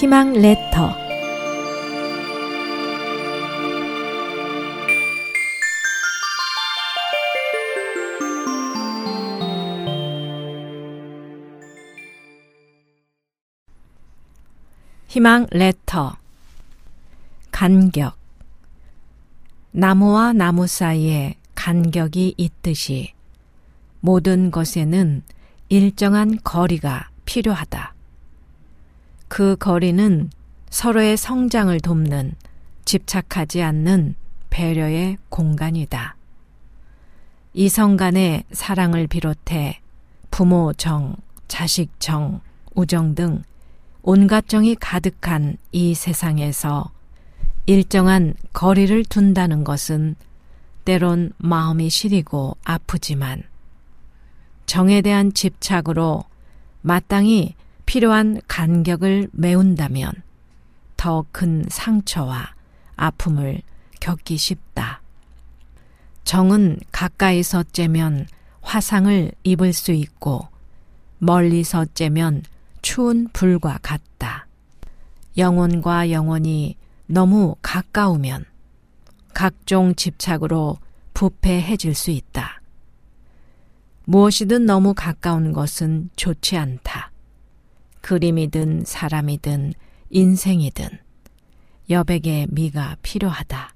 희망 레터. 희망 레터. 간격. 나무와 나무 사이에 간격이 있듯이 모든 것에는 일정한 거리가 필요하다. 그 거리는 서로의 성장을 돕는 집착하지 않는 배려의 공간이다. 이성 간의 사랑을 비롯해 부모 정, 자식 정, 우정 등 온갖 정이 가득한 이 세상에서 일정한 거리를 둔다는 것은 때론 마음이 시리고 아프지만 정에 대한 집착으로 마땅히 필요한 간격을 메운다면 더 큰 상처와 아픔을 겪기 쉽다. 정은 가까이서 째면 화상을 입을 수 있고 멀리서 째면 추운 불과 같다. 영혼과 영혼이 너무 가까우면 각종 집착으로 부패해질 수 있다. 무엇이든 너무 가까운 것은 좋지 않다. 그림이든 사람이든 인생이든 여백의 미가 필요하다.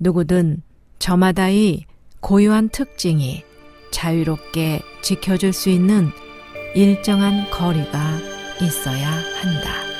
누구든 저마다의 고유한 특징이 자유롭게 지켜줄 수 있는 일정한 거리가 있어야 한다.